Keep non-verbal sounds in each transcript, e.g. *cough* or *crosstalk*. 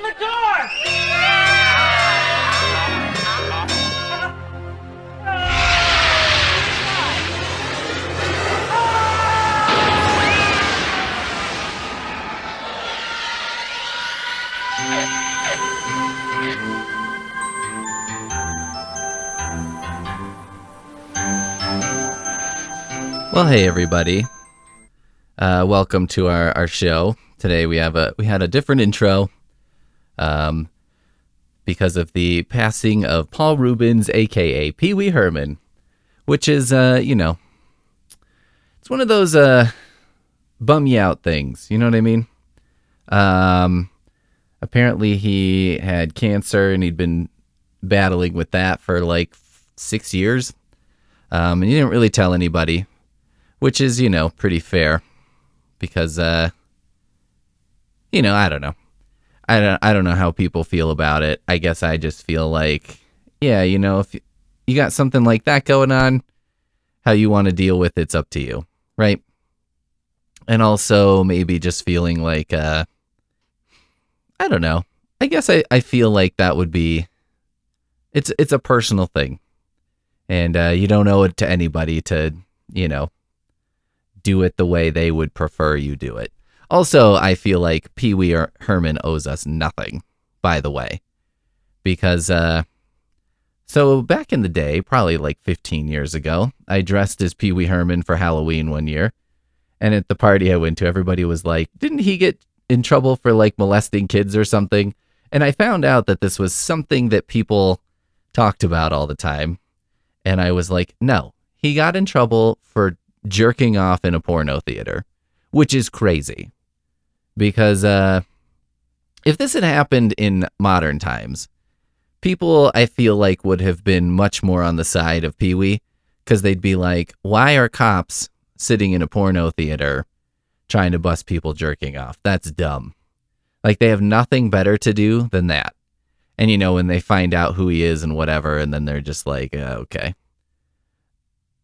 The door! Well, hey everybody. Uh, welcome to our, our show. Today we have a we had a different intro um, because of the passing of Paul Reubens, aka Pee Wee Herman, which is uh, you know, it's one of those uh, bum you out things. You know what I mean? Um, apparently he had cancer and he'd been battling with that for like six years. Um, and he didn't really tell anybody, which is, you know, pretty fair because, uh, you know, I don't know. I don't, I don't know how people feel about it. I guess I just feel like, yeah, you know, if you got something like that going on, how you want to deal with it's up to you, right? And also maybe just feeling like, uh, I don't know. I guess I, I feel like that would be, it's, it's a personal thing and uh, you don't owe it to anybody to you know do it the way they would prefer you do it also i feel like pee wee herman owes us nothing by the way because uh so back in the day probably like 15 years ago i dressed as pee wee herman for halloween one year and at the party i went to everybody was like didn't he get in trouble for like molesting kids or something and i found out that this was something that people talked about all the time and I was like, no, he got in trouble for jerking off in a porno theater, which is crazy. Because uh, if this had happened in modern times, people I feel like would have been much more on the side of Pee Wee because they'd be like, why are cops sitting in a porno theater trying to bust people jerking off? That's dumb. Like they have nothing better to do than that and you know when they find out who he is and whatever and then they're just like uh, okay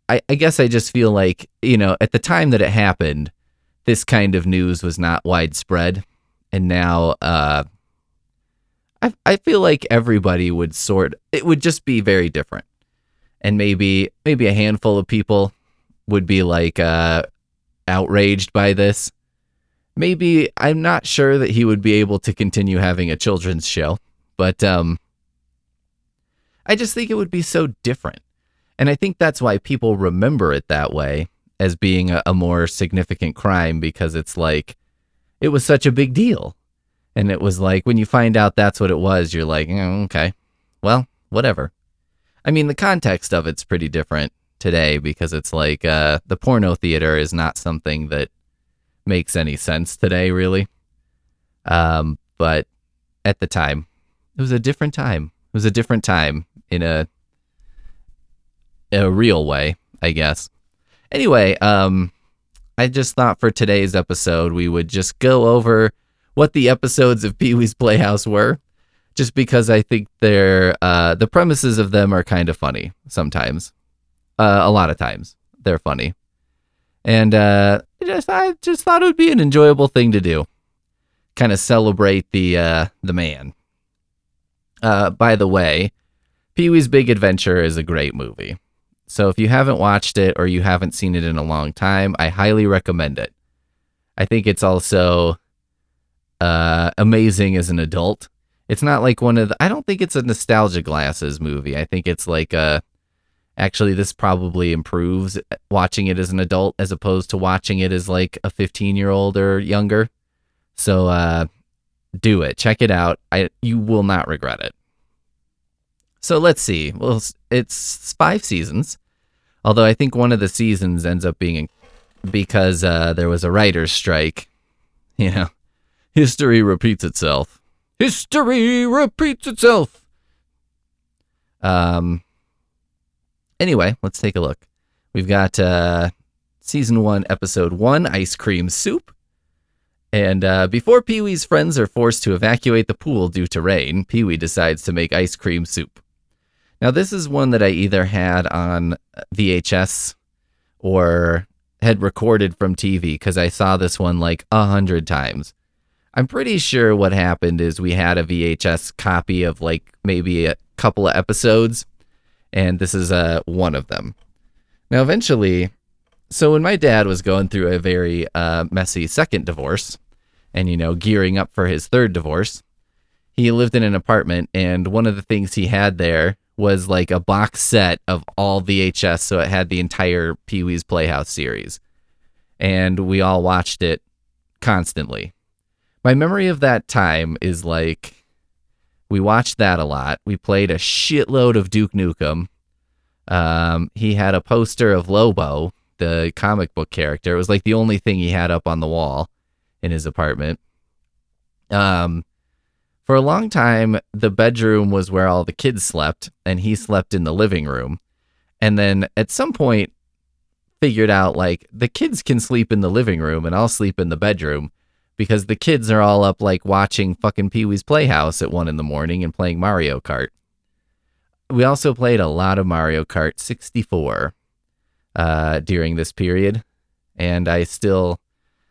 I, I guess i just feel like you know at the time that it happened this kind of news was not widespread. And now uh I, I feel like everybody would sort it would just be very different. And maybe maybe a handful of people would be like uh outraged by this. Maybe i'm not sure that he would be able to continue having a children's show but um I just think it would be so different. And I think that's why people remember it that way as being a, a, more significant crime because it's like it was such a big deal. And it was like when you find out that's what it was, you're like, oh, okay, well, whatever. I mean, the context of it's pretty different today because it's like uh, the porno theater is not something that makes any sense today, really. Um, but at the time, it was a different time. It was a different time in a a real way, I guess. Anyway, um I just thought for today's episode we would just go over what the episodes of Pee-wee's Playhouse were just because I think they're uh the premises of them are kind of funny sometimes. Uh a lot of times they're funny. And uh just I just thought it would be an enjoyable thing to do. Kind of celebrate the uh the man. Uh, by the way, Pee Wee's Big Adventure is a great movie. So if you haven't watched it or you haven't seen it in a long time, I highly recommend it. I think it's also uh, amazing as an adult. It's not like one of the, I don't think it's a nostalgia glasses movie. I think it's like a, actually, this probably improves watching it as an adult as opposed to watching it as like a 15 year old or younger. So, uh, do it. Check it out. I you will not regret it. So let's see. Well, it's five seasons, although I think one of the seasons ends up being because uh, there was a writer's strike. *laughs* You know, history repeats itself. History repeats itself. Um. Anyway, let's take a look. We've got uh, season one, episode one, ice cream soup. And uh, before Pee Wee's friends are forced to evacuate the pool due to rain, Pee Wee decides to make ice cream soup. Now, this is one that I either had on VHS or had recorded from TV because I saw this one like a hundred times. I'm pretty sure what happened is we had a VHS copy of like maybe a couple of episodes, and this is uh, one of them. Now, eventually, so when my dad was going through a very uh, messy second divorce, and you know, gearing up for his third divorce, he lived in an apartment, and one of the things he had there was like a box set of all VHS, so it had the entire Pee Wee's Playhouse series, and we all watched it constantly my memory of that time is like we watched that a lot. We played a shitload of Duke Nukem. Um, he had a poster of Lobo, the comic book character. It was like the only thing he had up on the wall in his apartment. Um, for a long time, the bedroom was where all the kids slept, and he slept in the living room. And then at some point, figured out like the kids can sleep in the living room, and I'll sleep in the bedroom because the kids are all up like watching fucking Pee Wee's Playhouse at one in the morning and playing Mario Kart. We also played a lot of Mario Kart 64 uh, during this period, and I still,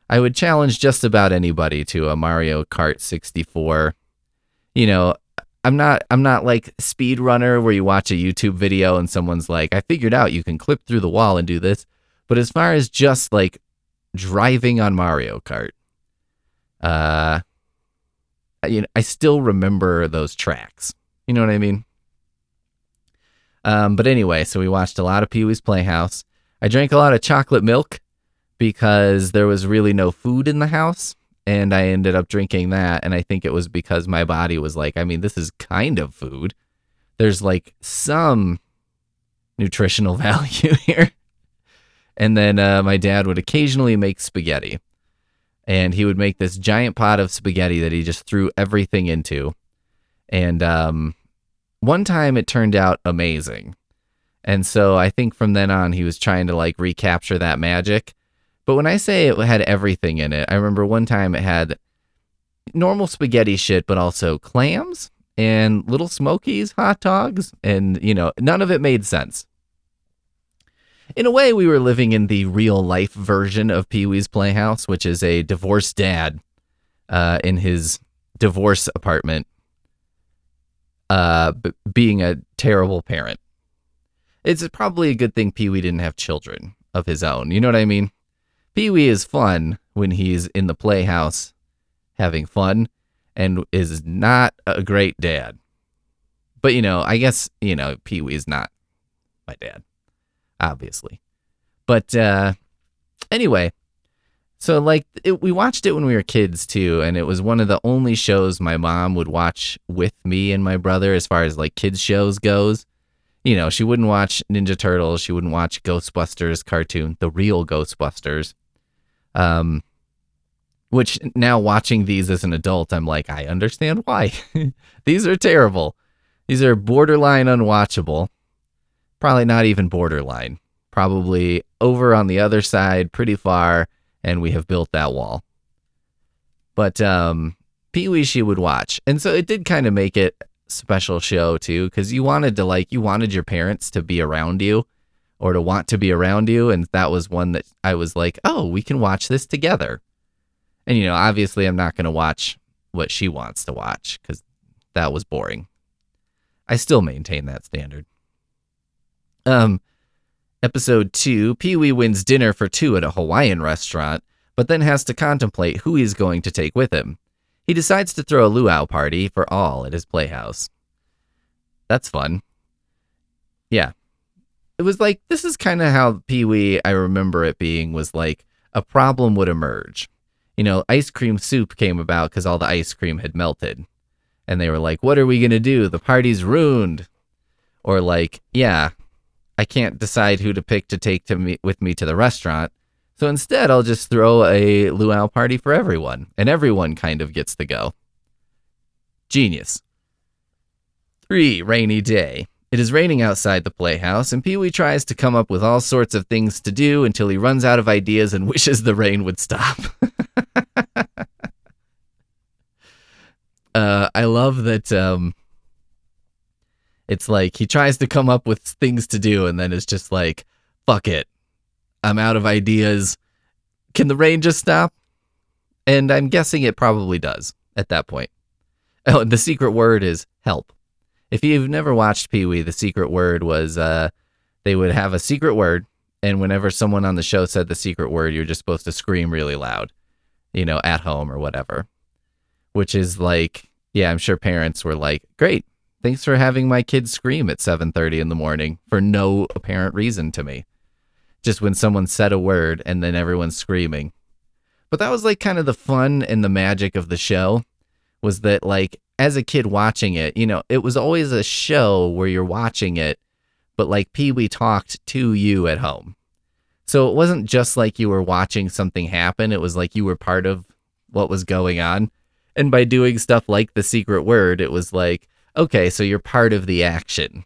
I would challenge just about anybody to a Mario Kart 64. You know, I'm not, I'm not like speedrunner where you watch a YouTube video and someone's like, I figured out you can clip through the wall and do this. But as far as just like driving on Mario Kart, uh, you know, I still remember those tracks. You know what I mean? Um, but anyway, so we watched a lot of Pee Wee's Playhouse. I drank a lot of chocolate milk because there was really no food in the house. And I ended up drinking that. And I think it was because my body was like, I mean, this is kind of food. There's like some nutritional *laughs* value here. And then uh, my dad would occasionally make spaghetti and he would make this giant pot of spaghetti that he just threw everything into. And um, one time it turned out amazing. And so I think from then on he was trying to like recapture that magic. But when I say it had everything in it, I remember one time it had normal spaghetti shit, but also clams and little smokies, hot dogs, and you know, none of it made sense in a way, we were living in the real life version of Pee Wee's Playhouse, which is a divorced dad uh, in his divorce apartment, uh, b- being a terrible parent. It's probably a good thing Pee Wee didn't have children of his own. You know what I mean? Pee Wee is fun when he's in the playhouse having fun and is not a great dad. But, you know, I guess, you know, Pee Wee is not my dad obviously. But uh, anyway, so like it, we watched it when we were kids too, and it was one of the only shows my mom would watch with me and my brother as far as like kids shows goes. You know, she wouldn't watch Ninja Turtles, she wouldn't watch Ghostbusters cartoon, the real Ghostbusters. Um which now watching these as an adult, I'm like, I understand why. *laughs* these are terrible. These are borderline unwatchable probably not even borderline, probably over on the other side, pretty far, and we have built that wall. But um, Pee Wee she would watch, and so it did kind of make it special show too, because you wanted to like you wanted your parents to be around you, or to want to be around you, and that was one that I was like, oh, we can watch this together. And you know, obviously, I'm not going to watch what she wants to watch because that was boring. I still maintain that standard. Um, episode two Pee Wee wins dinner for two at a Hawaiian restaurant, but then has to contemplate who he's going to take with him. He decides to throw a luau party for all at his playhouse. That's fun. Yeah. It was like, this is kind of how Pee Wee, I remember it being, was like a problem would emerge. You know, ice cream soup came about because all the ice cream had melted. And they were like, what are we going to do? The party's ruined. Or like, yeah, I can't decide who to pick to take to me with me to the restaurant. So instead, I'll just throw a luau party for everyone, and everyone kind of gets to go. Genius. 3. Rainy day. It is raining outside the playhouse, and Pee Wee tries to come up with all sorts of things to do until he runs out of ideas and *laughs* wishes the rain would stop. *laughs* uh, I love that um, it's like he tries to come up with things to do and then it's just like, fuck it. I'm out of ideas. Can the rain just stop? And I'm guessing it probably does at that point. Oh, and the secret word is help. If you've never watched Pee Wee, the secret word was uh, they would have a secret word, and whenever someone on the show said the secret word, you're just supposed to scream really loud, you know, at home or whatever. Which is like, yeah, I'm sure parents were like, great, thanks for having my kids scream at 7:30 in the morning for no apparent reason to me. Just when someone said a word and then everyone's screaming. But that was like kind of the fun and the magic of the show was that like as a kid watching it, you know, it was always a show where you're watching it, but like Pee Wee talked to you at home. So it wasn't just like you were watching something happen, it was like you were part of what was going on. And by doing stuff like the secret word, it was like, okay, so you're part of the action.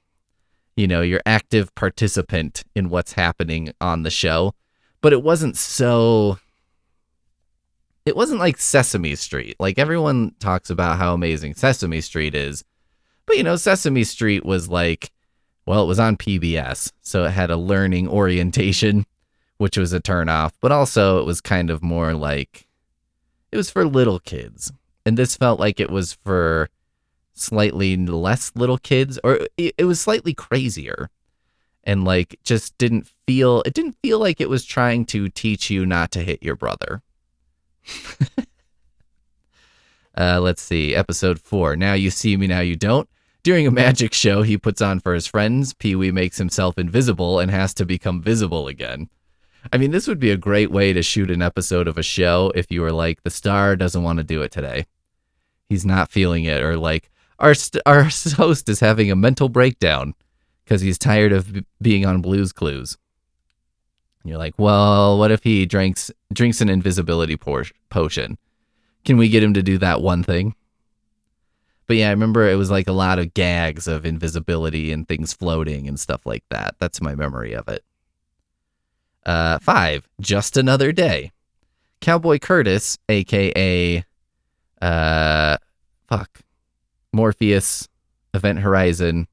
You know, you're active participant in what's happening on the show. But it wasn't so it wasn't like Sesame Street. Like everyone talks about how amazing Sesame Street is. But you know, Sesame Street was like, well, it was on PBS, so it had a learning *laughs* orientation, which was a turnoff, but also it was kind of more like it was for little kids. And this felt like it was for slightly less little kids, or it, it was slightly crazier. And like just didn't feel it didn't feel like it was trying to teach you not to hit your brother *laughs* uh, let's see. Episode four. Now you see me, now you don't. During a magic show he puts on for his friends, Pee Wee makes himself invisible and has to become visible again. I mean, this would be a great way to shoot an episode of a show if you were like, the star doesn't want to do it today. He's not feeling it, or like, our, st- *laughs* our host is having a mental breakdown because he's tired of b- being on Blues Clues. You're like, well, what if he drinks drinks an invisibility por- potion? Can we get him to do that one thing? But yeah, I remember it was like a lot of gags of invisibility and things floating and stuff like that. That's my memory of it. Uh, five, just another day. Cowboy Curtis, aka, uh, fuck, Morpheus, Event Horizon,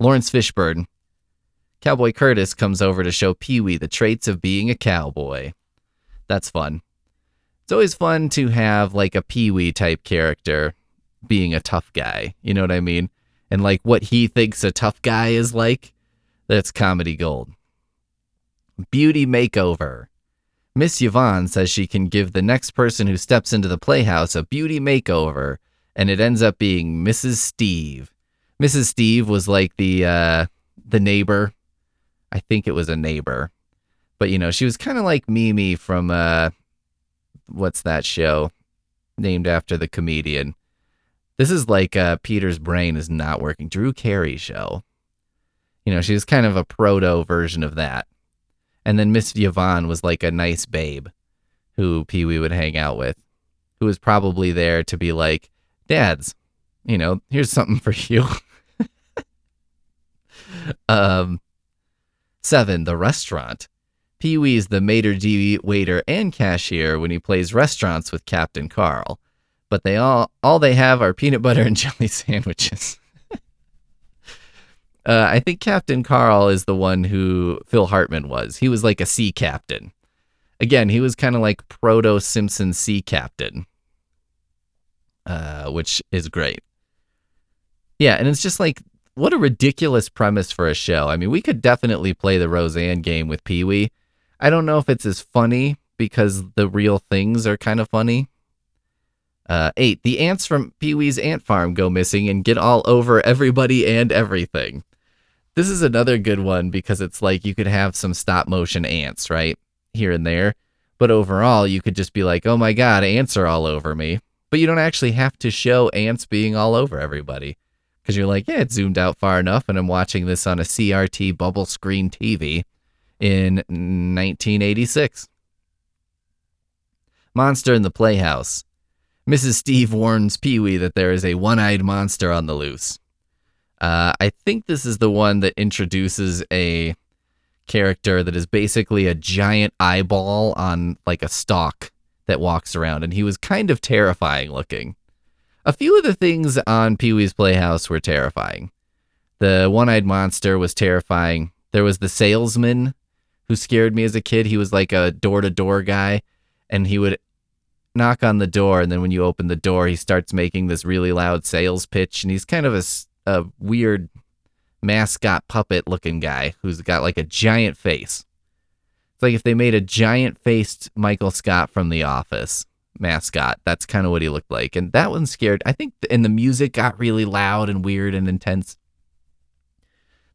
Laurence Fishburne Cowboy Curtis comes over to show Pee Wee the traits of being a cowboy. That's fun. It's always fun to have like a Pee Wee type character being a tough guy. You know what I mean? And like what he thinks a tough guy is like. That's comedy gold. Beauty makeover. Miss Yvonne says she can give the next person who steps into the playhouse a beauty makeover, and it ends up being Mrs. Steve. Mrs. Steve was like the uh, the neighbor I think it was a neighbor. But you know, she was kind of like Mimi from uh what's that show named after the comedian. This is like uh Peter's brain is not working. Drew Carey show. You know, she was kind of a proto version of that. And then Miss Yvonne was like a nice babe who Pee Wee would hang out with, who was probably there to be like, Dads, you know, here's something for you. *laughs* um, Seven, the restaurant. Pee Wee's the maitre d' waiter and cashier when he plays restaurants with Captain Carl, but they all all they have are peanut butter and *laughs* jelly sandwiches. *laughs* uh, I think Captain Carl is the one who Phil Hartman was. He was like a sea captain. Again, he was kind of like proto Simpson sea captain, uh, which is great. Yeah, and it's just like what a ridiculous premise for a show. I mean, we could definitely play the Roseanne game with Pee Wee. I don't know if it's as funny because the real things are kind of funny. Uh, eight, the ants from Pee Wee's ant farm go missing and get all over everybody and everything. This is another good one because it's like you could have some stop motion ants, right? Here and there. But overall, you could just be like, oh my God, ants are all over me. But you don't actually have to show ants being all over everybody because you're like, yeah, it's zoomed out far enough, and I'm watching this on a CRT bubble screen TV in 1986. Monster in the Playhouse. Mrs. Steve warns Pee Wee that there is a one eyed monster on the loose. Uh, I think this is the one that introduces a character that is basically a giant eyeball on like a stalk that walks around, and he was kind of terrifying looking. A few of the things on Pee Wee's Playhouse were terrifying. The one eyed monster was terrifying. There was the salesman who scared me as a kid. He was like a door to door guy, and he would knock on the door, and then when you open the door, he starts making this really loud sales pitch, and he's kind of a, a weird mascot puppet looking guy who's got like a giant face. It's like if they made a giant faced Michael Scott from The Office mascot. That's kind of what he looked like. And that one scared. I think, and the music got really loud and weird and intense.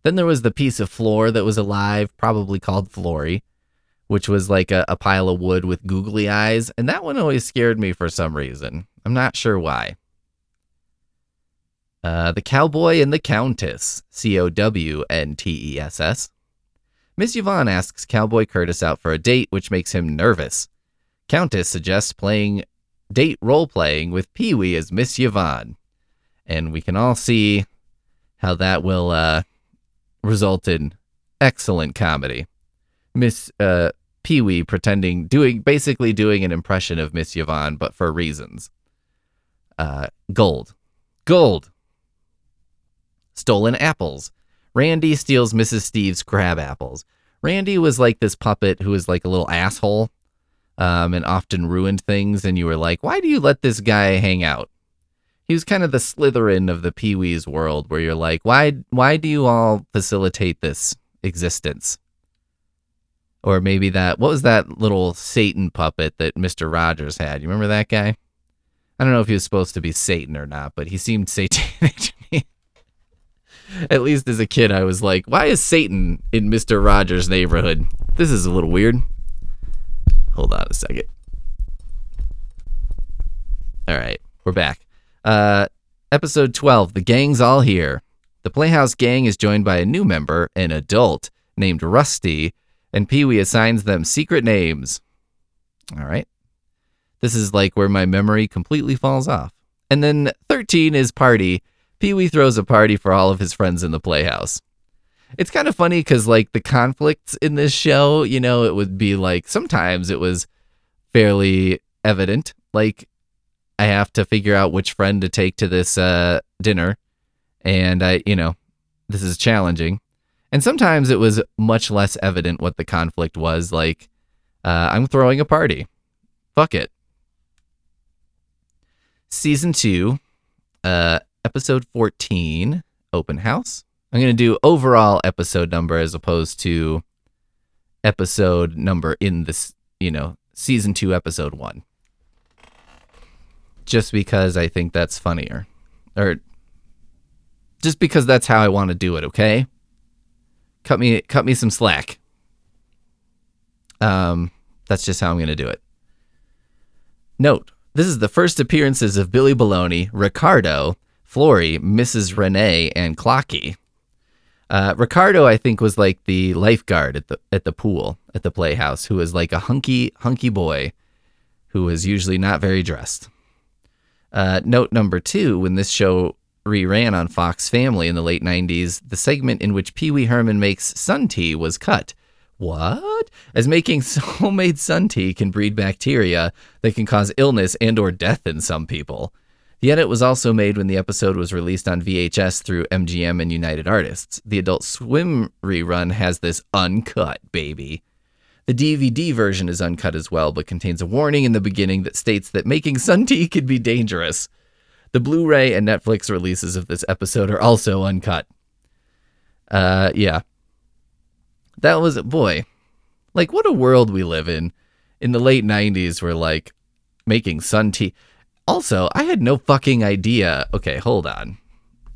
Then there was the piece of floor that was alive, probably called Floory, which was like a, a pile of wood with googly eyes. And that one always scared me for some reason. I'm not sure why. Uh, the Cowboy and the Countess, C O W N T E S S. Miss Yvonne asks Cowboy Curtis out for a date, which makes him nervous. Countess suggests playing date role playing with Pee Wee as Miss Yvonne. And we can all see how that will uh, result in excellent comedy. Miss uh, Pee Wee pretending, doing, basically doing an impression of Miss Yvonne, but for reasons. Uh, gold. Gold. Stolen apples. Randy steals Mrs. Steve's crab apples. Randy was like this puppet who was like a little asshole um, and often ruined things. And you were like, why do you let this guy hang out? He was kind of the Slytherin of the Pee Wee's world, where you're like, why, why do you all facilitate this existence? Or maybe that, what was that little Satan puppet that Mr. Rogers had? You remember that guy? I don't know if he was supposed to be Satan or not, but he seemed *laughs* satanic to me. At least as a kid, I was like, why is Satan in Mr. Rogers' neighborhood? This is a little weird. Hold on a second. All right, we're back. Uh, episode 12 The Gang's All Here. The Playhouse Gang is joined by a new member, an adult named Rusty, and Pee Wee assigns them secret names. All right. This is like where my memory completely falls off. And then 13 is party. Pee Wee throws a party for all of his friends in the playhouse. It's kind of funny because, like, the conflicts in this show, you know, it would be like sometimes it was fairly evident. Like, I have to figure out which friend to take to this uh, dinner. And I, you know, this is challenging. And sometimes it was much less evident what the conflict was. Like, uh, I'm throwing a party. Fuck it. Season two, uh, episode 14, open house. I'm going to do overall episode number as opposed to episode number in this, you know, season two, episode one. Just because I think that's funnier. Or just because that's how I want to do it, okay? Cut me cut me some slack. Um that's just how I'm going to do it. Note, this is the first appearances of Billy Baloney, Ricardo, Floory, Mrs. Renee, and Clocky. Uh, Ricardo, I think, was like the lifeguard at the at the pool at the playhouse, who was like a hunky hunky boy, who was usually not very dressed. Uh, note number two: when this show reran on Fox Family in the late '90s, the segment in which Pee Wee Herman makes sun tea was cut. What? As making *laughs* homemade sun tea can breed bacteria that can cause illness and or death in some people. The edit was also made when the episode was released on VHS through MGM and United Artists. The Adult Swim rerun has this uncut, baby. The DVD version is uncut as well, but contains a warning in the beginning that states that making sun tea could be dangerous. The Blu ray and Netflix releases of this episode are also uncut. Uh, yeah. That was, boy, like what a world we live in. In the late 90s, where like making sun tea. Also, I had no fucking idea. Okay, hold on.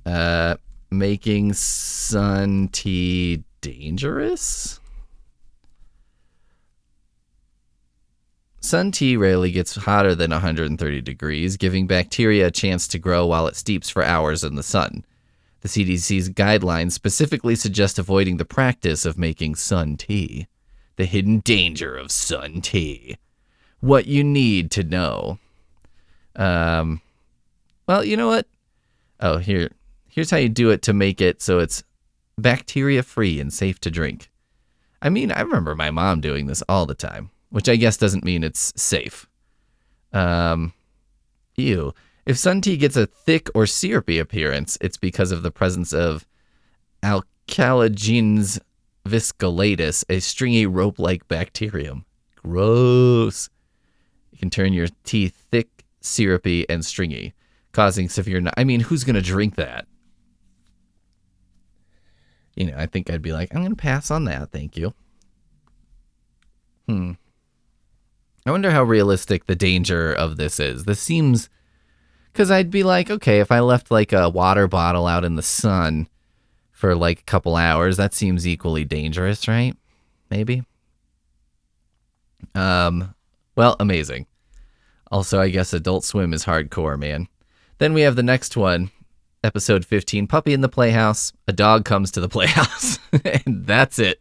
Uh, making sun tea dangerous? Sun tea rarely gets hotter than 130 degrees, giving bacteria a chance to grow while it steeps for hours in the sun. The CDC's guidelines specifically suggest avoiding the practice of making sun tea. The hidden danger of sun tea. What you need to know. Um, well, you know what? Oh, here, here's how you do it to make it so it's bacteria free and safe to drink. I mean, I remember my mom doing this all the time, which I guess doesn't mean it's safe. Um, ew. If sun tea gets a thick or syrupy appearance, it's because of the presence of Alcaligenes viscolactis, a stringy rope like bacterium. Gross. You can turn your tea thick, syrupy, and stringy, causing severe. I mean, who's gonna drink that? You know, I think I'd be like, I'm gonna pass on that, thank you. Hmm. I wonder how realistic the danger of this is. This seems because I'd be like, okay, if I left like a water bottle out in the sun for like a couple hours, that seems equally dangerous, right? Maybe. Um, well, amazing. Also, I guess Adult Swim is hardcore, man. Then we have the next one, episode 15 Puppy in the Playhouse. A dog comes to the *laughs* playhouse. and that's it.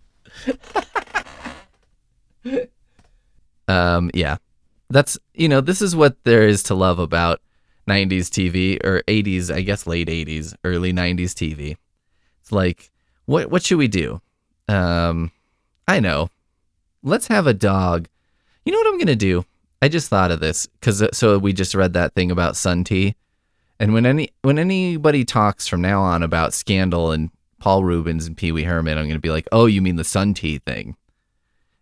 um, yeah. That's, you know, this is what there is to love about 90s TV or 80s, I guess late 80s, early 90s TV. It's like, what what should we do? Um, I know. Let's have a dog. You know what I'm gonna do? I just thought of this because so we just read that thing about Sun Tea, and when any when anybody talks from now on about Scandal and Paul Reubens and Pee Wee Herman, I'm gonna be like, oh, you mean the Sun Tea thing,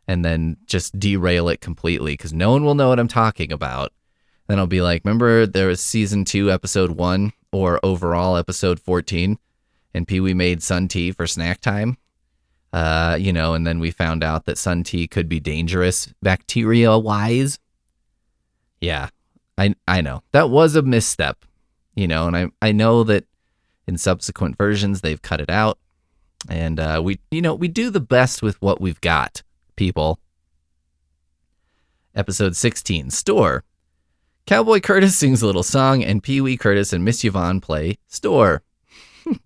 and then just derail it completely because no one will know what I'm talking about. Then I'll be like, remember there was season two, episode one, or overall episode 14, and Pee Wee made Sun Tea for snack time. Uh, you know, and then we found out that Sun Tea could be dangerous bacteria wise. Yeah, I I know that was a misstep, you know, and I I know that in subsequent versions they've cut it out, and uh, we you know we do the best with what we've got, people. Episode 16, Store. Cowboy Curtis sings a little song, and Pee Wee Curtis and Miss Yvonne play Store. *laughs*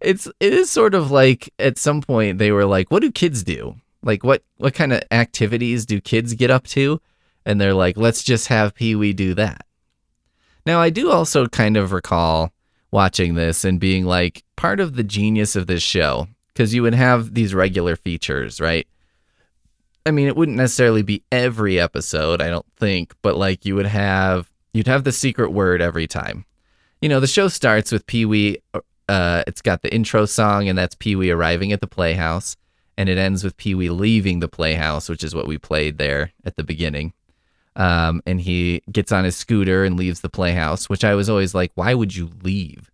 it's it is sort of like at some point they were like, "What do kids do? Like what what kind of activities do kids get up to?" And they're like, "Let's just have Pee Wee do that." Now I do also kind of recall watching this and being like, part of the genius of this show because you would have these regular features, right? I mean, it wouldn't necessarily be every episode, I don't think, but like you would have you'd have the secret word every time. You know, the show starts with Pee Wee. Uh, it's got the intro song, and that's Pee Wee arriving at the playhouse, and it ends with Pee Wee leaving the playhouse, which is what we played there at the beginning. Um, and he gets on his scooter and leaves the playhouse, which I was always like, why would you leave?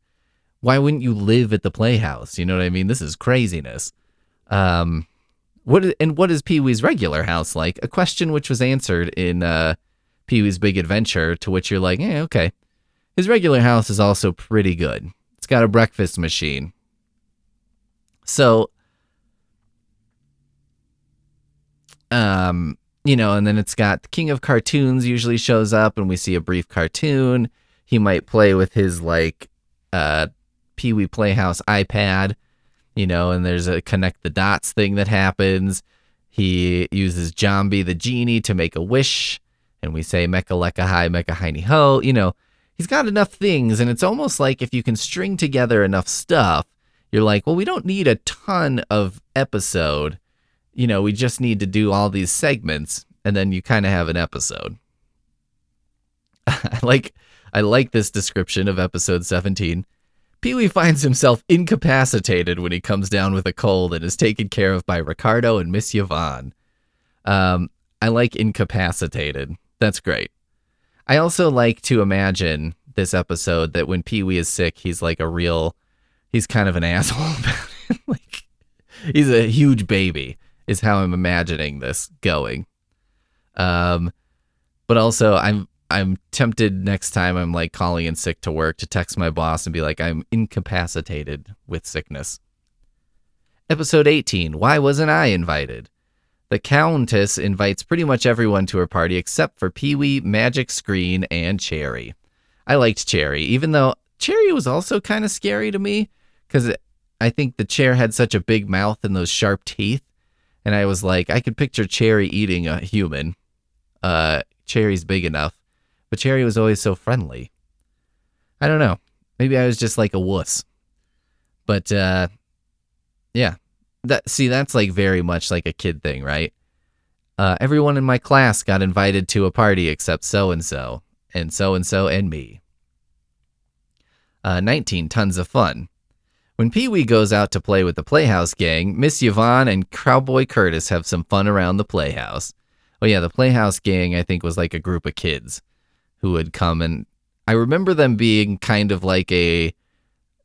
Why wouldn't you live at the playhouse? You know what I mean? This is craziness. Um, what and what is Pee Wee's regular house like? A question which was answered in uh, Pee Wee's Big Adventure, to which you're like, yeah, okay. His regular house is also pretty good. It's got a breakfast machine. So, um, you know, and then it's got the King of Cartoons usually shows up, and we see a brief cartoon. He might play with his like uh, Pee Wee Playhouse iPad you know, and there's a connect the dots thing that happens. He uses Jambi the genie to make a wish, and we say Mekka Lekka Hi, Mekka Hiney Ho. You know, he's got enough things, and it's almost like if you can string together enough stuff, you're like, well, we don't need a ton of episode. You know, we just need to do all these segments, and then you kind of have an episode. I *laughs* like I like this description of episode 17. Pee Wee finds himself incapacitated when he comes down with a cold and is taken care of by Ricardo and Miss Yvonne. Um, I like incapacitated. That's great. I also like to imagine this episode that when Pee Wee is sick, he's like a real, he's kind of an *laughs* asshole like, he's a huge baby, is how I'm imagining this going. Um, but also, I'm I'm tempted next time I'm like calling in sick to work to text my boss and be like, I'm incapacitated with sickness. Episode 18 Why Wasn't I Invited? The Countess invites pretty much everyone to her party except for Pee Wee, Magic Screen, and Cherry. I liked Cherry, even though Cherry was also kind of scary to me because I think the chair had such a big mouth and those sharp teeth. And I was like, I could picture Cherry eating a human. Uh, Cherry's big enough but Cherry was always so friendly. I don't know. Maybe I was just like a wuss. But uh yeah. That see that's like very much like a kid thing, right? Uh everyone in my class got invited to a party except so and so and so and so and me. Uh 19 tons of fun. When Pee Wee goes out to play with the Playhouse gang, Miss Yvonne and Cowboy Curtis have some fun around the Playhouse. Oh yeah, the Playhouse Gang I think was like a group of kids who would come and I remember them being kind of like a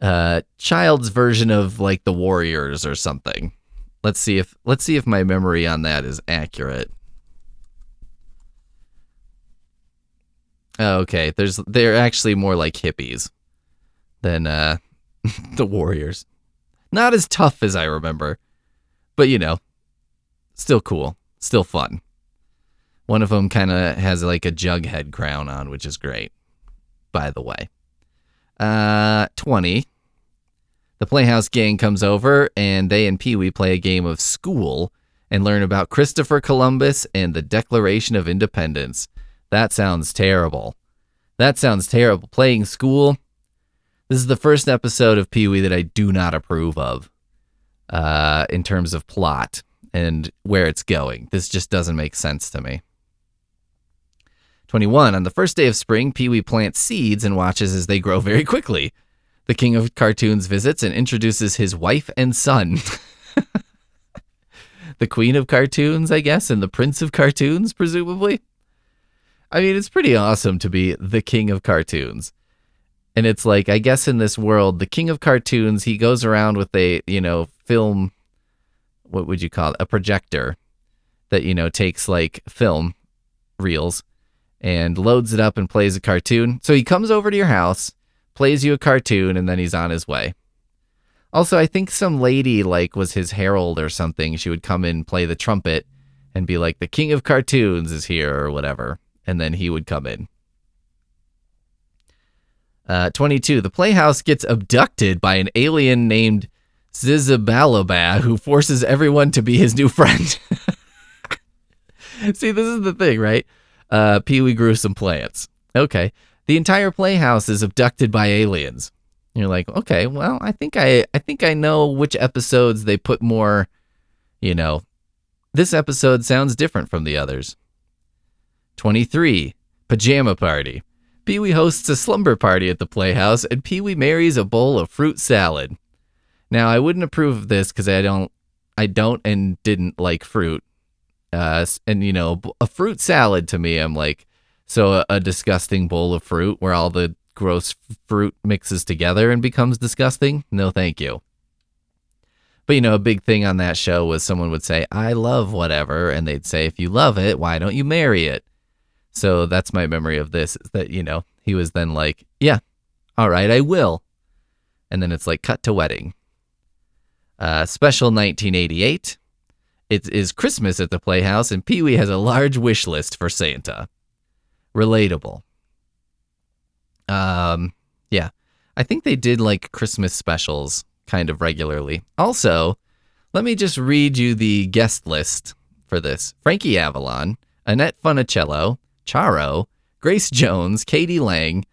uh, child's version of like the Warriors or something. Let's see if let's see if my memory on that is accurate. Oh, okay, there's they're actually more like hippies than uh, *laughs* the Warriors. Not as tough as I remember, but you know, still cool, still fun. One of them kind of has like a jughead crown on, which is great. By the way, uh, twenty. The Playhouse gang comes over, and they and Pee Wee play a game of school and learn about Christopher Columbus and the Declaration of Independence. That sounds terrible. That sounds terrible. Playing school. This is the first episode of Pee Wee that I do not approve of uh, in terms of plot and where it's going. This just doesn't make sense to me. 21. On the first day of spring, Pee Wee plants seeds and watches as they grow very quickly. The king of cartoons visits and introduces his wife and son. *laughs* the queen of cartoons, I guess, and the prince of cartoons, presumably. I mean, it's pretty awesome to be the king of cartoons. And it's like, I guess in this world, the king of cartoons, he goes around with a, you know, film, what would you call it? A projector that, you know, takes like film reels and loads it up and plays a cartoon. So he comes over to your house plays you a cartoon, and then he's on his way. Also, I think some lady like was his herald or something. She would come in, play the trumpet, and be like, "The king of cartoons is here" or whatever, and then he would come in. Uh, 22. The Playhouse gets abducted by an alien named Zizzybalubah who forces everyone to be his new friend. *laughs* See, this is the thing, right? Uh, Pee Wee grew some plants. Okay the entire playhouse is abducted by aliens. you're like, okay, well, I think I I think I know which episodes they put more, you know, this episode sounds different from the others. 23. Pajama Party. Pee Wee hosts a slumber party at the playhouse, and Pee Wee marries a bowl of fruit salad. Now, I wouldn't approve of this because I don't, I don't and didn't like fruit. Uh, and you know, a fruit salad to me, I'm like, so a, a disgusting bowl of fruit where all the gross fruit mixes together and becomes disgusting? No, thank you. But you know, a big thing on that show was someone would say, I love whatever. And they'd say, if you love it, why don't you marry it? So that's my memory of this is that, you know, he was then like, yeah, all right, I will. And then it's like cut to wedding. Uh, special 1988. It is Christmas at the Playhouse, and Pee Wee has a large wish list for Santa relatable. Um, yeah, I think they did like Christmas specials kind of regularly. Also, let me just read you the guest list for this: Frankie Avalon, Annette Funicello, Charo, Grace Jones, k.d. lang,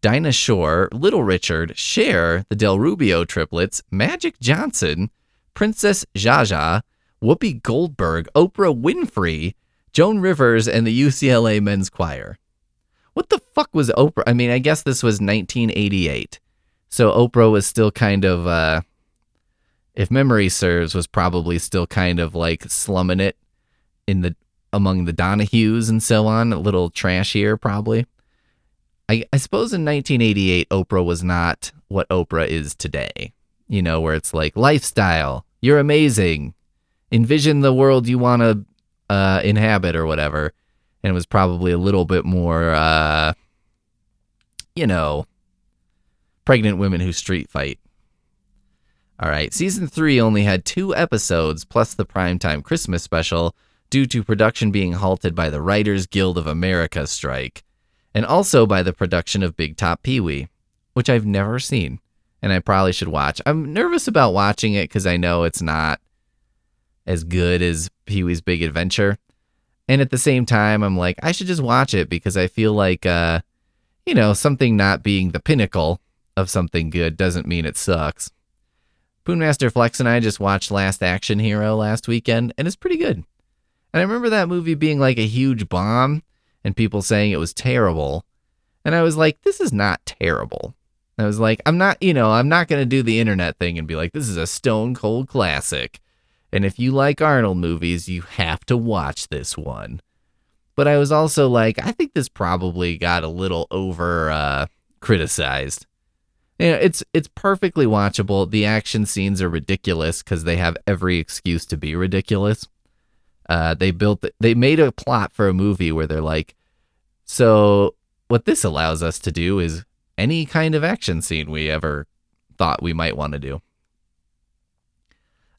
Dinah Shore, Little Richard, Cher, the Del Rubio triplets, Magic Johnson, Princess Zsa Zsa, Whoopi Goldberg, Oprah Winfrey, Joan Rivers, and the UCLA Men's Choir. What the fuck was Oprah? I mean, I guess this was 1988. So Oprah was still kind of, uh, if memory serves, was probably still kind of like slumming it in the among the Donahues and so on, a little trashier probably. I, I suppose in 1988, Oprah was not what Oprah is today. You know, where it's like lifestyle, you're amazing, envision the world you want to uh, inhabit or whatever and it was probably a little bit more, uh, you know, pregnant women who street fight. All right, season three only had two episodes plus the primetime Christmas special due to production being halted by the Writers Guild of America strike, and also by the production of Big Top Pee Wee, which I've never seen and I probably should watch. I'm nervous about watching it because I know it's not as good as Pee Wee's Big Adventure. And at the same time, I'm like, I should just watch it because I feel like, uh, you know, something not being the pinnacle of something good doesn't mean it sucks. Poonmaster Flex and I just watched Last Action Hero last weekend, and it's pretty good. And I remember that movie being like a huge bomb and people saying it was terrible. And I was like, this is not terrible. I was like, I'm not, you know, I'm not going to do the internet thing and be like, this is a stone cold classic. And if you like Arnold movies, you have to watch this one. but I was also like, I think this probably got a little over uh, criticized. You know, it's it's perfectly watchable. The action scenes are ridiculous because they have every excuse to be ridiculous. Uh, they built, they made a plot for a movie where they're like, so what this allows us to do is any kind of action scene we ever thought we might want to do.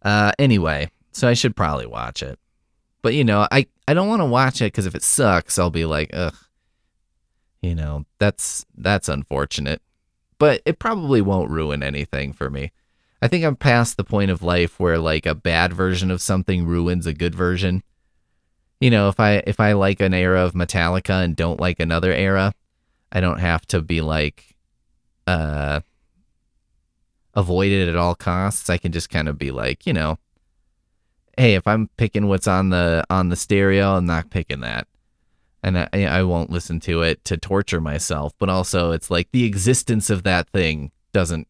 Uh, anyway, so I should probably watch it. But you know, I I don't want to watch it because if it sucks, I'll be like, ugh. You know, that's that's unfortunate. But it probably won't ruin anything for me. I think I'm past the point of life where like a bad version of something ruins a good version. You know, if I if I like an era of Metallica and don't like another era, I don't have to be like uh avoid it at all costs. I can just kind of be like, you know, hey, if I'm picking what's on the on the stereo, I'm not picking that. And I, I won't listen to it to torture myself, but also it's like the existence of that thing doesn't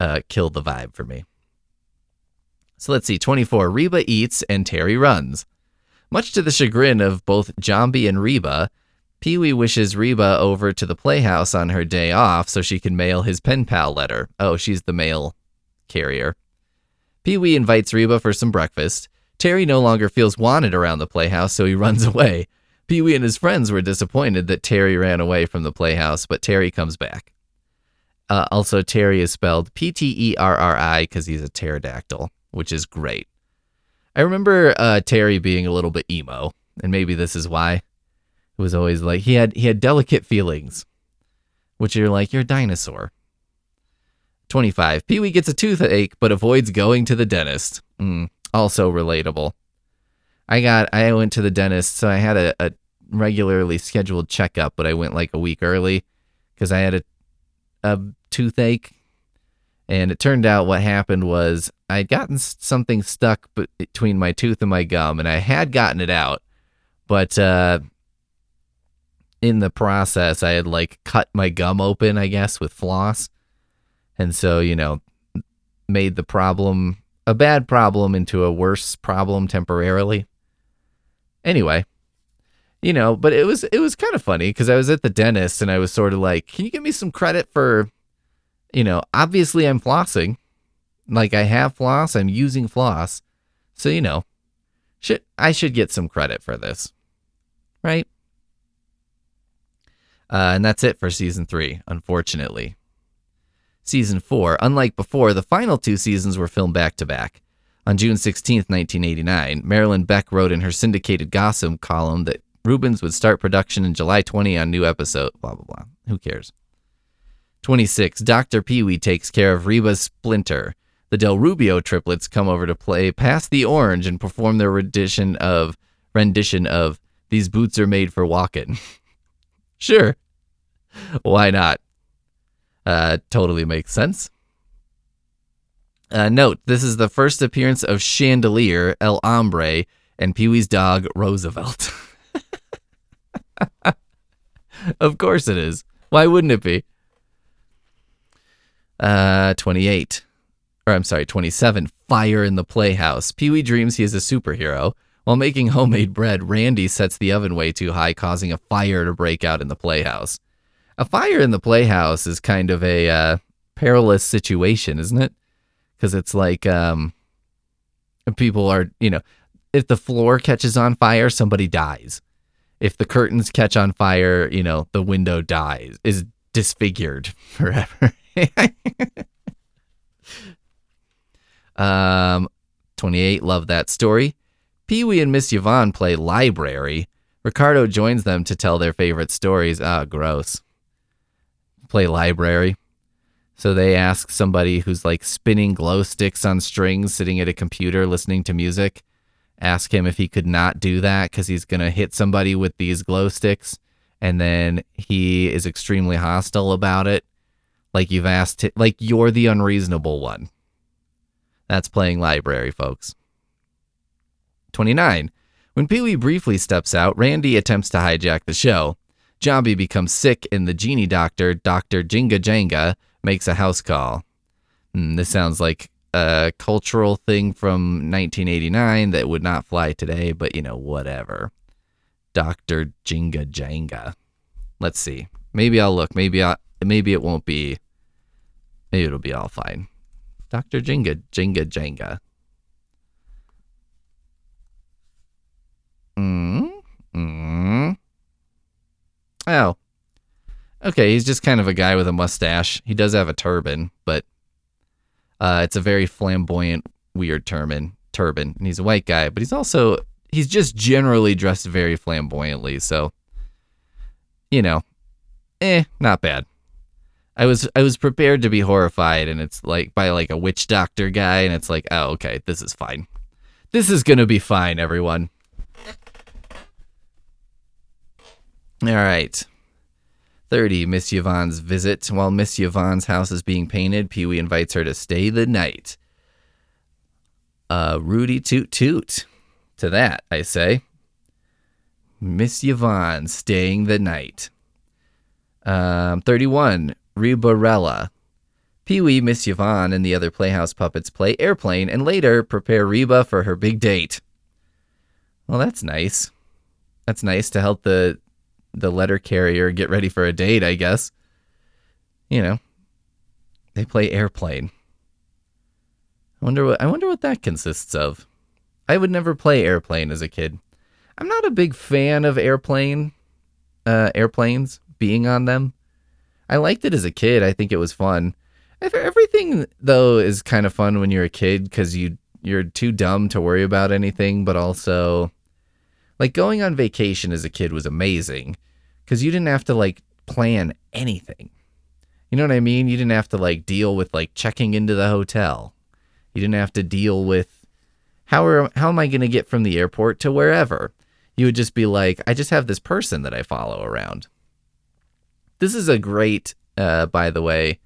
uh, kill the vibe for me. So let's see. 24. Reba eats and Pterri runs. Much to the chagrin of both Jambi and Reba, Pee Wee wishes Reba over to the playhouse on her day off so she can mail his pen pal letter. Oh, she's the mail carrier. Pee Wee invites Reba for some breakfast. Pterri no longer feels wanted around the playhouse, so he runs *laughs* away. Pee Wee and his friends were disappointed that Pterri ran away from the playhouse, but Pterri comes back. Uh, also, Pterri is spelled P T E R R I because he's a pterodactyl, which is great. I remember uh, Pterri being a little bit emo, and maybe this is why. It was always like he had he had delicate feelings, which you're like you're a dinosaur. 25. Pee Wee gets a toothache but avoids going to the dentist. Mm, also relatable. I got I went to the dentist, so I had a, a regularly scheduled checkup, but I went like a week early because I had a a toothache, and it turned out what happened was I had gotten something stuck between my tooth and my gum, and I had gotten it out, but uh, in the process, I had like cut my gum open, I guess, with floss, and so you know, made the problem a bad problem into a worse problem temporarily. Anyway, you know, but it was it was kind of funny because I was at the dentist and I was sort of like, "Can you give me some credit for, you know, obviously I'm flossing, like I have floss, I'm using floss, so you know, should I should get some credit for this, right?" Uh, and that's it for season three, unfortunately. Season four, unlike before, the final two seasons were filmed back to back. On June 16, 1989, Marilyn Beck wrote in her syndicated gossip column that Reubens would start production in July 20 on new episode. Blah, blah, blah. Who cares? 26. Dr. Pee Wee takes care of Reba's splinter. The Del Rubio triplets come over to play Pass the Orange and perform their rendition of rendition of These Boots Are Made for Walking. *laughs* sure. Why not? Uh, totally makes sense. Uh, note, this is the first appearance of Chandelier, El Hombre, and Pee Wee's dog, Roosevelt. *laughs* of course it is. Why wouldn't it be? Uh, 28. Or I'm sorry, 27. Fire in the Playhouse. Pee Wee dreams he is a superhero. While making homemade bread, Randy sets the oven way too high, causing a fire to break out in the playhouse. A fire in the playhouse is kind of a uh, perilous situation, isn't it? Because it's like um, people are, you know, if the floor catches on fire, somebody dies if the curtains catch on fire, you know, the window dies, is disfigured *laughs* forever. *laughs* um, 28, love that story. Pee Wee and Miss Yvonne play library. Ricardo joins them to tell their favorite stories. Ah, gross. Play library. So they ask somebody who's like spinning glow sticks on strings, sitting at a computer listening to music ask him if he could not do that because he's going to hit somebody with these glow sticks. And then he is extremely hostile about it. Like you've asked, like you're the unreasonable one. That's playing library, folks. 29. When Pee Wee briefly steps out, Randy attempts to hijack the show. Jambi becomes sick, and the genie doctor, Dr. Jinga Janga, makes a house call. Mm, this sounds like a cultural thing from 1989 that would not fly today, but you know, whatever. Dr. Jinga Janga. Let's see. Maybe I'll look. Maybe I maybe it won't be maybe it'll be all fine. Dr. Jenga, Jenga, Jenga. Mm. Mm. Oh. Okay, he's just kind of a guy with a mustache. He does have a turban, but uh, it's a very flamboyant, weird turban. Turban, and he's a white guy, but he's also he's just generally dressed very flamboyantly. So, you know, eh, not bad. I was I was prepared to be horrified, and it's like by like a witch doctor guy, and it's like, oh, okay, this is fine. This is gonna be fine, everyone. All right. 30. Miss Yvonne's visit. While Miss Yvonne's house is being painted, Pee Wee invites her to stay the night. Uh, Rudy toot toot. To that, I say. Miss Yvonne staying the night. Um, 31. Rebarella. Pee Wee, Miss Yvonne, and the other Playhouse puppets play airplane and later prepare Reba for her big date. Well, that's nice. That's nice to help the the letter carrier get ready for a date, I guess. You know, they play airplane. I wonder what I wonder what that consists of. I would never play airplane as a kid. I'm not a big fan of airplane uh, airplanes being on them. I liked it as a kid. I think it was fun. Everything though is kind of fun when you're a kid because you you're too dumb to worry about anything, but also like going on vacation as a kid was amazing because you didn't have to like plan anything. You know what I mean? You didn't have to like deal with like checking into the hotel. You didn't have to deal with how are how am I going to get from the airport to wherever? You would just be like, I just have this person that I follow around. This is a great, uh, by the way,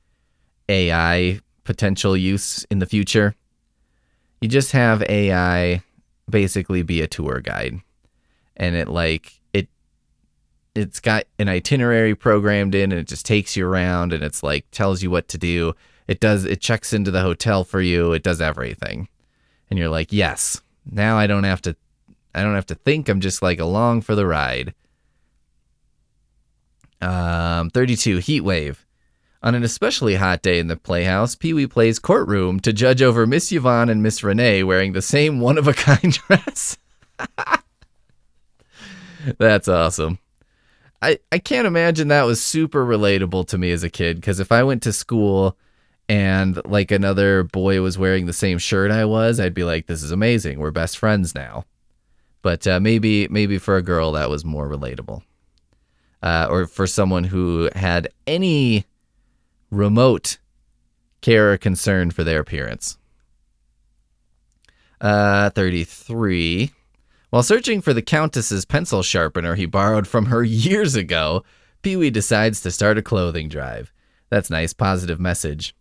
AI potential use in the future. You just have AI basically be a tour guide. And it like it it's got an itinerary programmed in and it just takes you around and it's like tells you what to do. It does it checks into the hotel for you. It does everything. And you're like yes now i don't have to i don't have to think. I'm just like along for the ride um 32 heat wave on an especially hot day in the playhouse, Pee Wee plays courtroom to judge over Miss Yvonne and Miss Renee wearing the same *laughs* one of a kind dress. *laughs* That's awesome. I, I can't imagine that was super relatable to me as a kid because if I went to school and like another boy was wearing the same shirt I was, I'd be like, this is amazing. We're best friends now. But uh, maybe maybe for a girl that was more relatable. Uh, or for someone who had any remote care or concern for their appearance. Uh, 33. While searching for the Countess's pencil sharpener he borrowed from her years ago, Pee Wee decides to start a clothing drive. That's nice, positive message.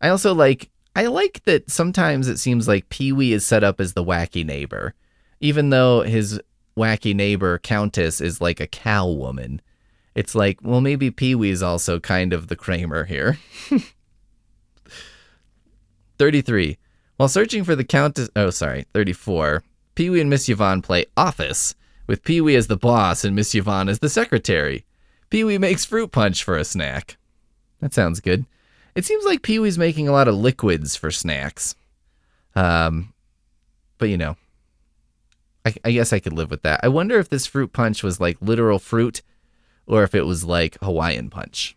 I also like I like that sometimes it seems like Pee Wee is set up as the wacky neighbor, even though his wacky neighbor Countess is like a cow woman. It's like, well, maybe Pee Wee's also kind of the Kramer here. *laughs* 33. While searching for the Countess, oh, sorry, 34. Pee Wee and Miss Yvonne play Office, with Pee Wee as the boss and Miss Yvonne as the secretary. Pee Wee makes fruit punch for a snack. That sounds good. It seems like Pee Wee's making a lot of liquids for snacks. Um, but you know, I, I guess I could live with that. I wonder if this fruit punch was like literal fruit or if it was like Hawaiian punch.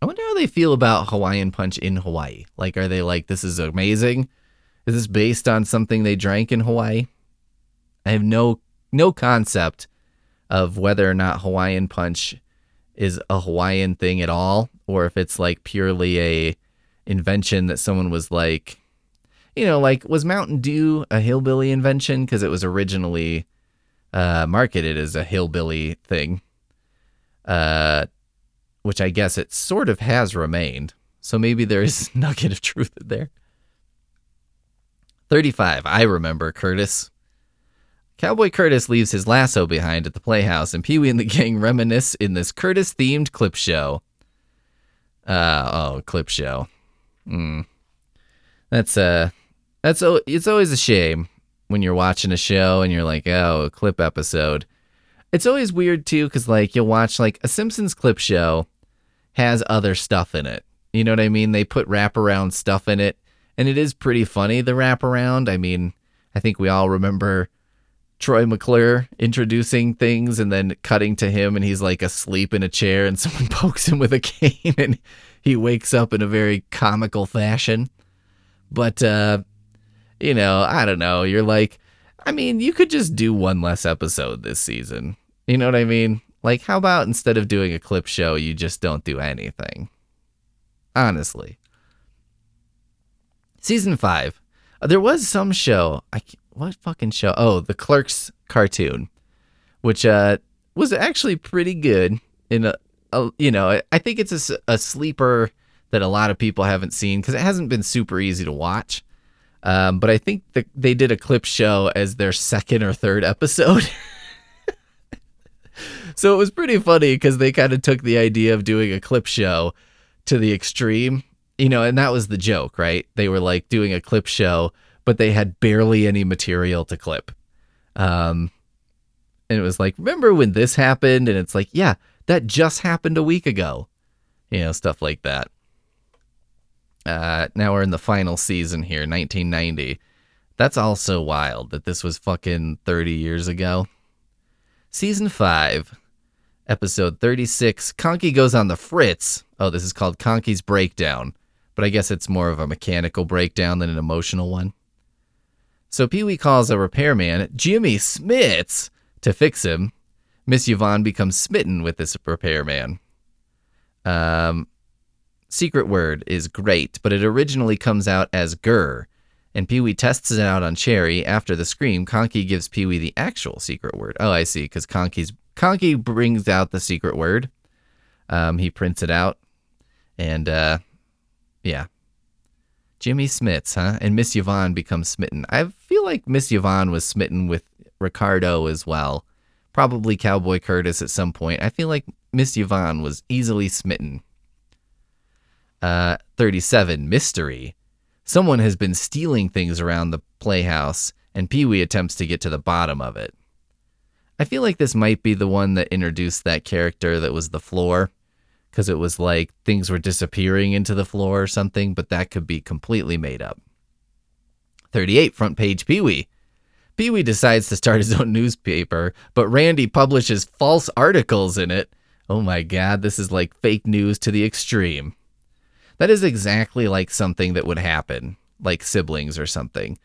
I wonder how they feel about Hawaiian punch in Hawaii. Like, are they like, this is amazing? Is this based on something they drank in Hawaii? I have no no concept of whether or not Hawaiian punch is a Hawaiian thing at all or if it's like purely a invention that someone was like you know like was Mountain Dew a hillbilly invention because it was originally uh, marketed as a hillbilly thing uh, which I guess it sort of has remained so maybe there's *laughs* nugget of truth in there 35. I remember Curtis. Cowboy Curtis leaves his lasso behind at the playhouse, and Pee Wee and the *laughs* gang reminisce in this Curtis themed clip show. Uh, oh, clip show. Mm. That's uh that's it's always a shame when you're watching a show and you're like, oh, a clip episode. It's always weird too, because like you'll watch like a Simpsons clip show has other stuff in it. You know what I mean? They put wraparound stuff in it, and it is pretty funny, the wraparound. I mean, I think we all remember Troy McClure introducing things and then cutting to him, and he's like asleep in a chair, and *laughs* someone pokes him with a cane, and he wakes up in a very comical fashion. But, uh, you know, I don't know. You're like, I mean, you could just do one less episode this season. You know what I mean? Like, how about instead of doing a clip show, you just don't do anything? Honestly. Season five. Uh, there was some show. I what fucking show? Oh, the Clerks cartoon, which uh was actually pretty good. In a, a you know, I think it's a, a sleeper that a lot of people haven't seen because it hasn't been super easy to watch. Um, but I think the, they did a clip show as their second or third episode. *laughs* so it was pretty funny because they kind of took the idea of doing a clip show to the extreme, you know, and that was the joke, right? They were like doing a clip show, but they had barely any material to clip. Um, and it was like, remember when this happened? And it's like, yeah, that just happened a week ago, you know, stuff like that. Uh, now we're in the final season here, 1990. That's also wild that this was fucking 30 years ago. Season 5, episode 36. Conky goes on the fritz. Oh, this is called Conky's Breakdown, but I guess it's more of a mechanical breakdown than an emotional one. So Pee Wee calls a repairman, Jimmy Smits, to fix him. Miss Yvonne becomes smitten with this repairman. Um, secret word is great, but it originally comes out as Gur. And Pee Wee tests it out on Chairry. After the scream, Conky gives Pee Wee the actual secret word. Oh, I see, because Conky's Conky brings out the secret word. Um, he prints it out, and uh, yeah, Jimmy Smits, huh? And Miss Yvonne becomes smitten. I feel like Miss Yvonne was smitten with Ricardo as well. Probably Cowboy Curtis at some point. I feel like Miss Yvonne was easily smitten uh, 37, Mystery. Someone has been stealing things around the playhouse, and Pee Wee attempts to get to the bottom of it. I feel like this might be the one that introduced that character that was the floor, because it was like things were disappearing into the floor or something, but that could be completely made up. 38, front page Pee Wee. Pee Wee decides to start his own *laughs* newspaper, but Randy publishes false articles in it. Oh my god, this is like fake news to the extreme. That is exactly like something that would happen, like siblings or something.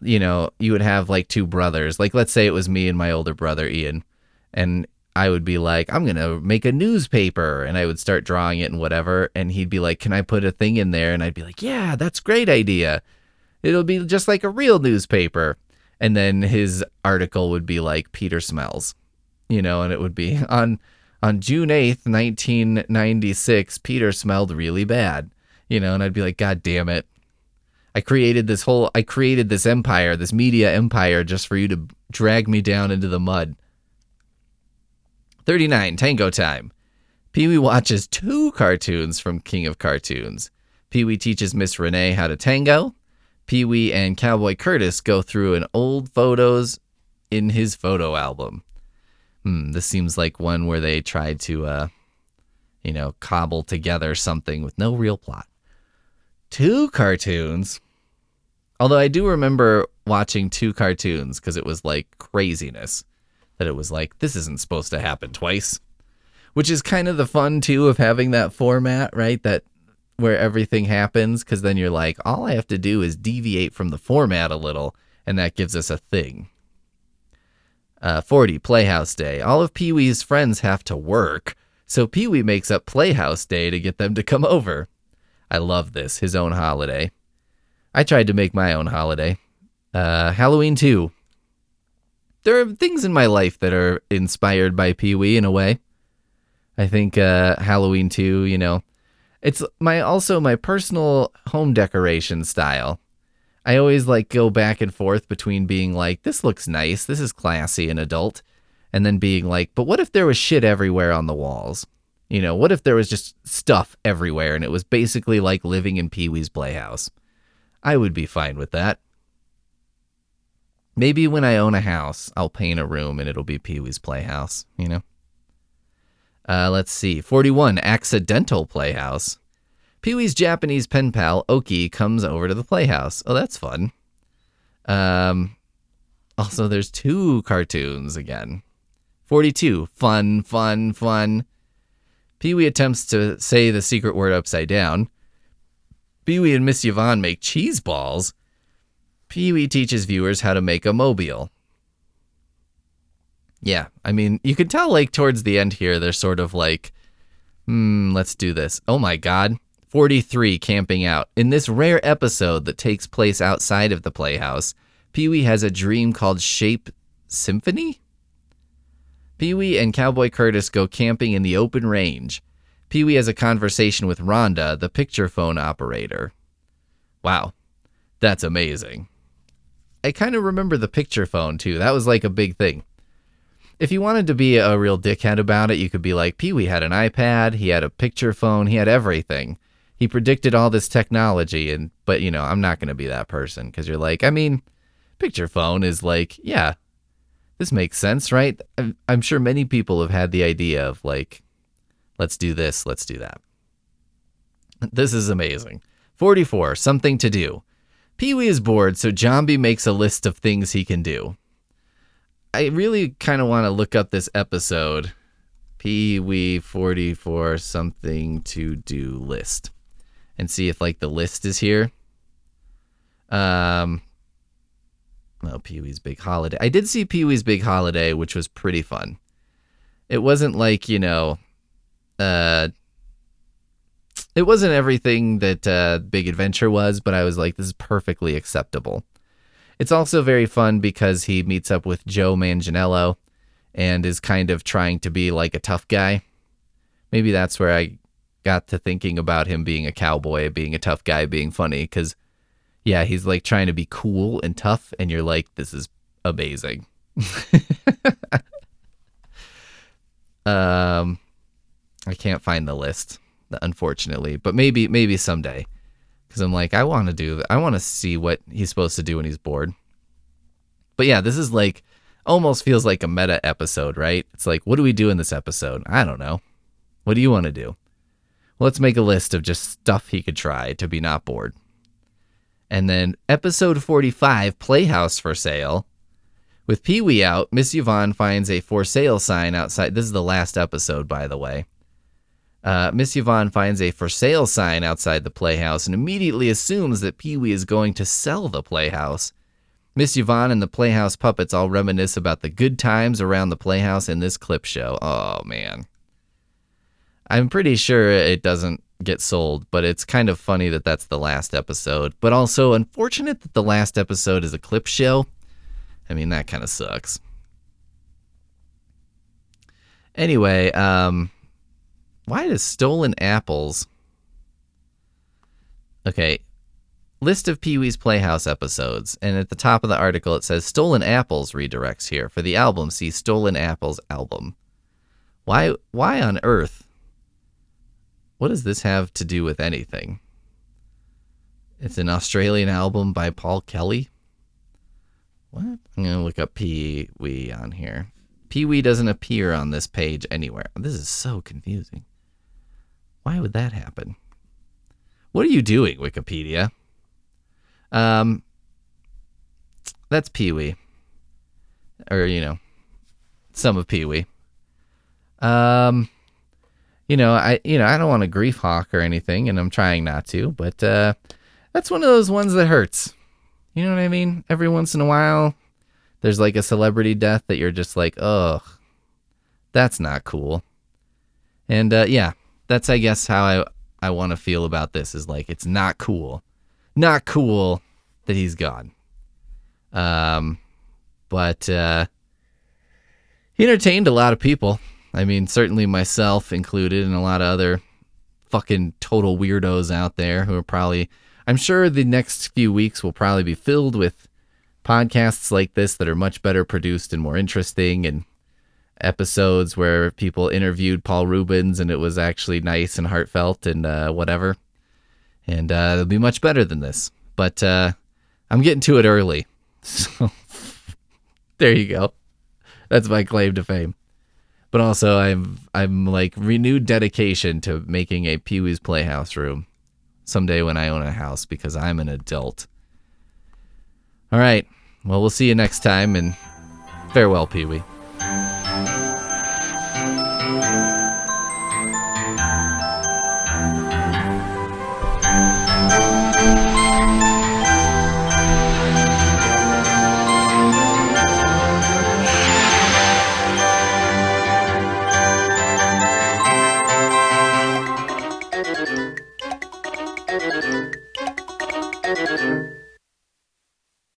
You know, you would have like two brothers. Like, let's say it was me and my older brother, Ian, and I would be like, I'm going to make a newspaper. And I would start drawing it and whatever. And he'd be like, Can I put a thing in there? And I'd be like, Yeah, that's great idea. It'll be just like a real newspaper. And then his article would be like, Peter smells, you know, and it would be *laughs* on on June 8th, 1996, Peter smelled really bad. You know, and I'd be like, God damn it. I created this whole, I created this empire, this media empire just for you to drag me down into the mud. 39, Tango Time. Pee Wee watches two cartoons from King of Cartoons. Pee Wee teaches Miss Renee how to tango. Pee Wee and Cowboy Curtis go through an old photos in his photo album hmm, this seems like one where they tried to, uh, you know, cobble together something with no real plot. Two cartoons. Although I do remember watching two cartoons because it was like craziness. That it was like, this isn't supposed to happen twice. Which is kind of the fun too of having that format, right? That where everything happens because then you're like, all I have to do is deviate from the format a little, and that gives us a thing. Uh, 40, Playhouse Day. All of Pee Wee's friends have to work, so Pee Wee makes up Playhouse Day to get them to come over. I love this, his own holiday. I tried to make my own holiday. Uh, Halloween 2. There are things in my life that are inspired by Pee Wee in a way. I think uh, Halloween 2, you know, it's my also my personal home decoration style. I always like go back and forth between being like, this looks nice, this is classy and adult, and then being like, but what if there was shit everywhere on the walls? You know, what if there was just stuff everywhere and it was basically like living in Pee Wee's Playhouse? I would be fine with that. Maybe when I own a house, I'll paint a room and it'll be Pee Wee's Playhouse, you know? Uh, let's see. 41, Accidental Playhouse. Pee Wee's Japanese pen pal, Oki, comes over to the playhouse. Oh, that's fun. Um, also, there's two cartoons again. 42, fun, fun, fun. Pee Wee attempts to say the secret word upside down. Pee Wee and Miss Yvonne make cheese balls. Pee Wee teaches viewers how to make a mobile. Yeah, I mean, you can tell like towards the end here, they're sort of like, hmm, let's do this. Oh my God. 43 camping out. In this rare episode that takes place outside of the playhouse, Pee Wee has a dream called Shape Symphony? Pee Wee and Cowboy Curtis go camping in the open range. Pee Wee has a conversation with Rhonda, the picture phone operator. Wow, that's amazing. I kind of remember the picture phone too. That was like a big thing. If you wanted to be a real dickhead about it, you could be like, Pee Wee had an iPad, he had a picture phone, he had everything. He predicted all this technology, and but you know, I'm not going to be that person because you're like, I mean, picture phone is like, yeah, this makes sense, right? I'm, I'm sure many people have had the idea of like, let's do this, let's do that. This is amazing. 44, something to do. Pee Wee is bored, so Jambi makes a list of things he can do. I really kind of want to look up this episode. Pee Wee 44, something to do list. And see if like the list is here. Um, well, Pee Wee's Big Holiday. I did see Pee Wee's Big Holiday, which was pretty fun. It wasn't like, you know, uh, it wasn't everything that uh, Big Adventure was, but I was like, this is perfectly acceptable. It's also very fun because he meets up with Joe Manganiello and is kind of trying to be like a tough guy. Maybe that's where I got to thinking about him being a cowboy, being a tough guy, being funny. Because, yeah, he's like trying to be cool and tough, and you're like, this is amazing. *laughs* um, I can't find the list, unfortunately, but maybe maybe someday, because I'm like, I want to do, I want to see what he's supposed to do when he's bored. But yeah, this is like almost feels like a meta episode, right? It's like, what do we do in this episode? I don't know. What do you want to do? Let's make a list of just stuff he could try to be not bored. And then episode 45, Playhouse for Sale. With Pee Wee out, Miss Yvonne finds a for sale sign outside. This is the last episode, by the way. Uh, Miss Yvonne finds a for sale sign outside the playhouse and immediately assumes that Pee Wee is going to sell the playhouse. Miss Yvonne and the playhouse puppets all reminisce about the good times around the playhouse in this clip show. Oh, man. I'm pretty sure it doesn't get sold, but it's kind of funny that that's the last episode. But also unfortunate that the last episode is a clip show. I mean, that kind of sucks. Anyway, um, why does stolen apples? Okay, list of Pee Wee's Playhouse episodes, and at the top of the article it says Stolen Apples redirects here for the album. See Stolen Apples album. Why? Why on earth? What does this have to do with anything? It's an Australian album by Paul Kelly. What? I'm gonna look up Pee Wee on here. Pee Wee doesn't appear on this page anywhere. This is so confusing. Why would that happen? What are you doing, Wikipedia? Um, that's Pee Wee, or you know, some of Pee Wee. Um, you know, I you know I don't want to grief hawk or anything, and I'm trying not to, but uh, that's one of those ones that hurts. You know what I mean? Every once in a while, there's like a celebrity death that you're just like, ugh, that's not cool. And uh, yeah, that's I guess how I I want to feel about this is like it's not cool, not cool that he's gone. Um, but uh, he entertained a lot of people. I mean, certainly myself included, and a lot of other fucking total weirdos out there who are probably. I'm sure the next few weeks will probably be filled with podcasts like this that are much better produced and more interesting and episodes where people interviewed Paul Reubens and it was actually nice and heartfelt and uh, whatever. And uh, it'll be much better than this. But uh, I'm getting to it early. *laughs* So *laughs* there you go. That's my claim to fame. But also, I'm I'm like renewed dedication to making a Pee Wee's Playhouse room someday when I own a house because I'm an adult. All right. Well, we'll see you next time and farewell, Pee Wee.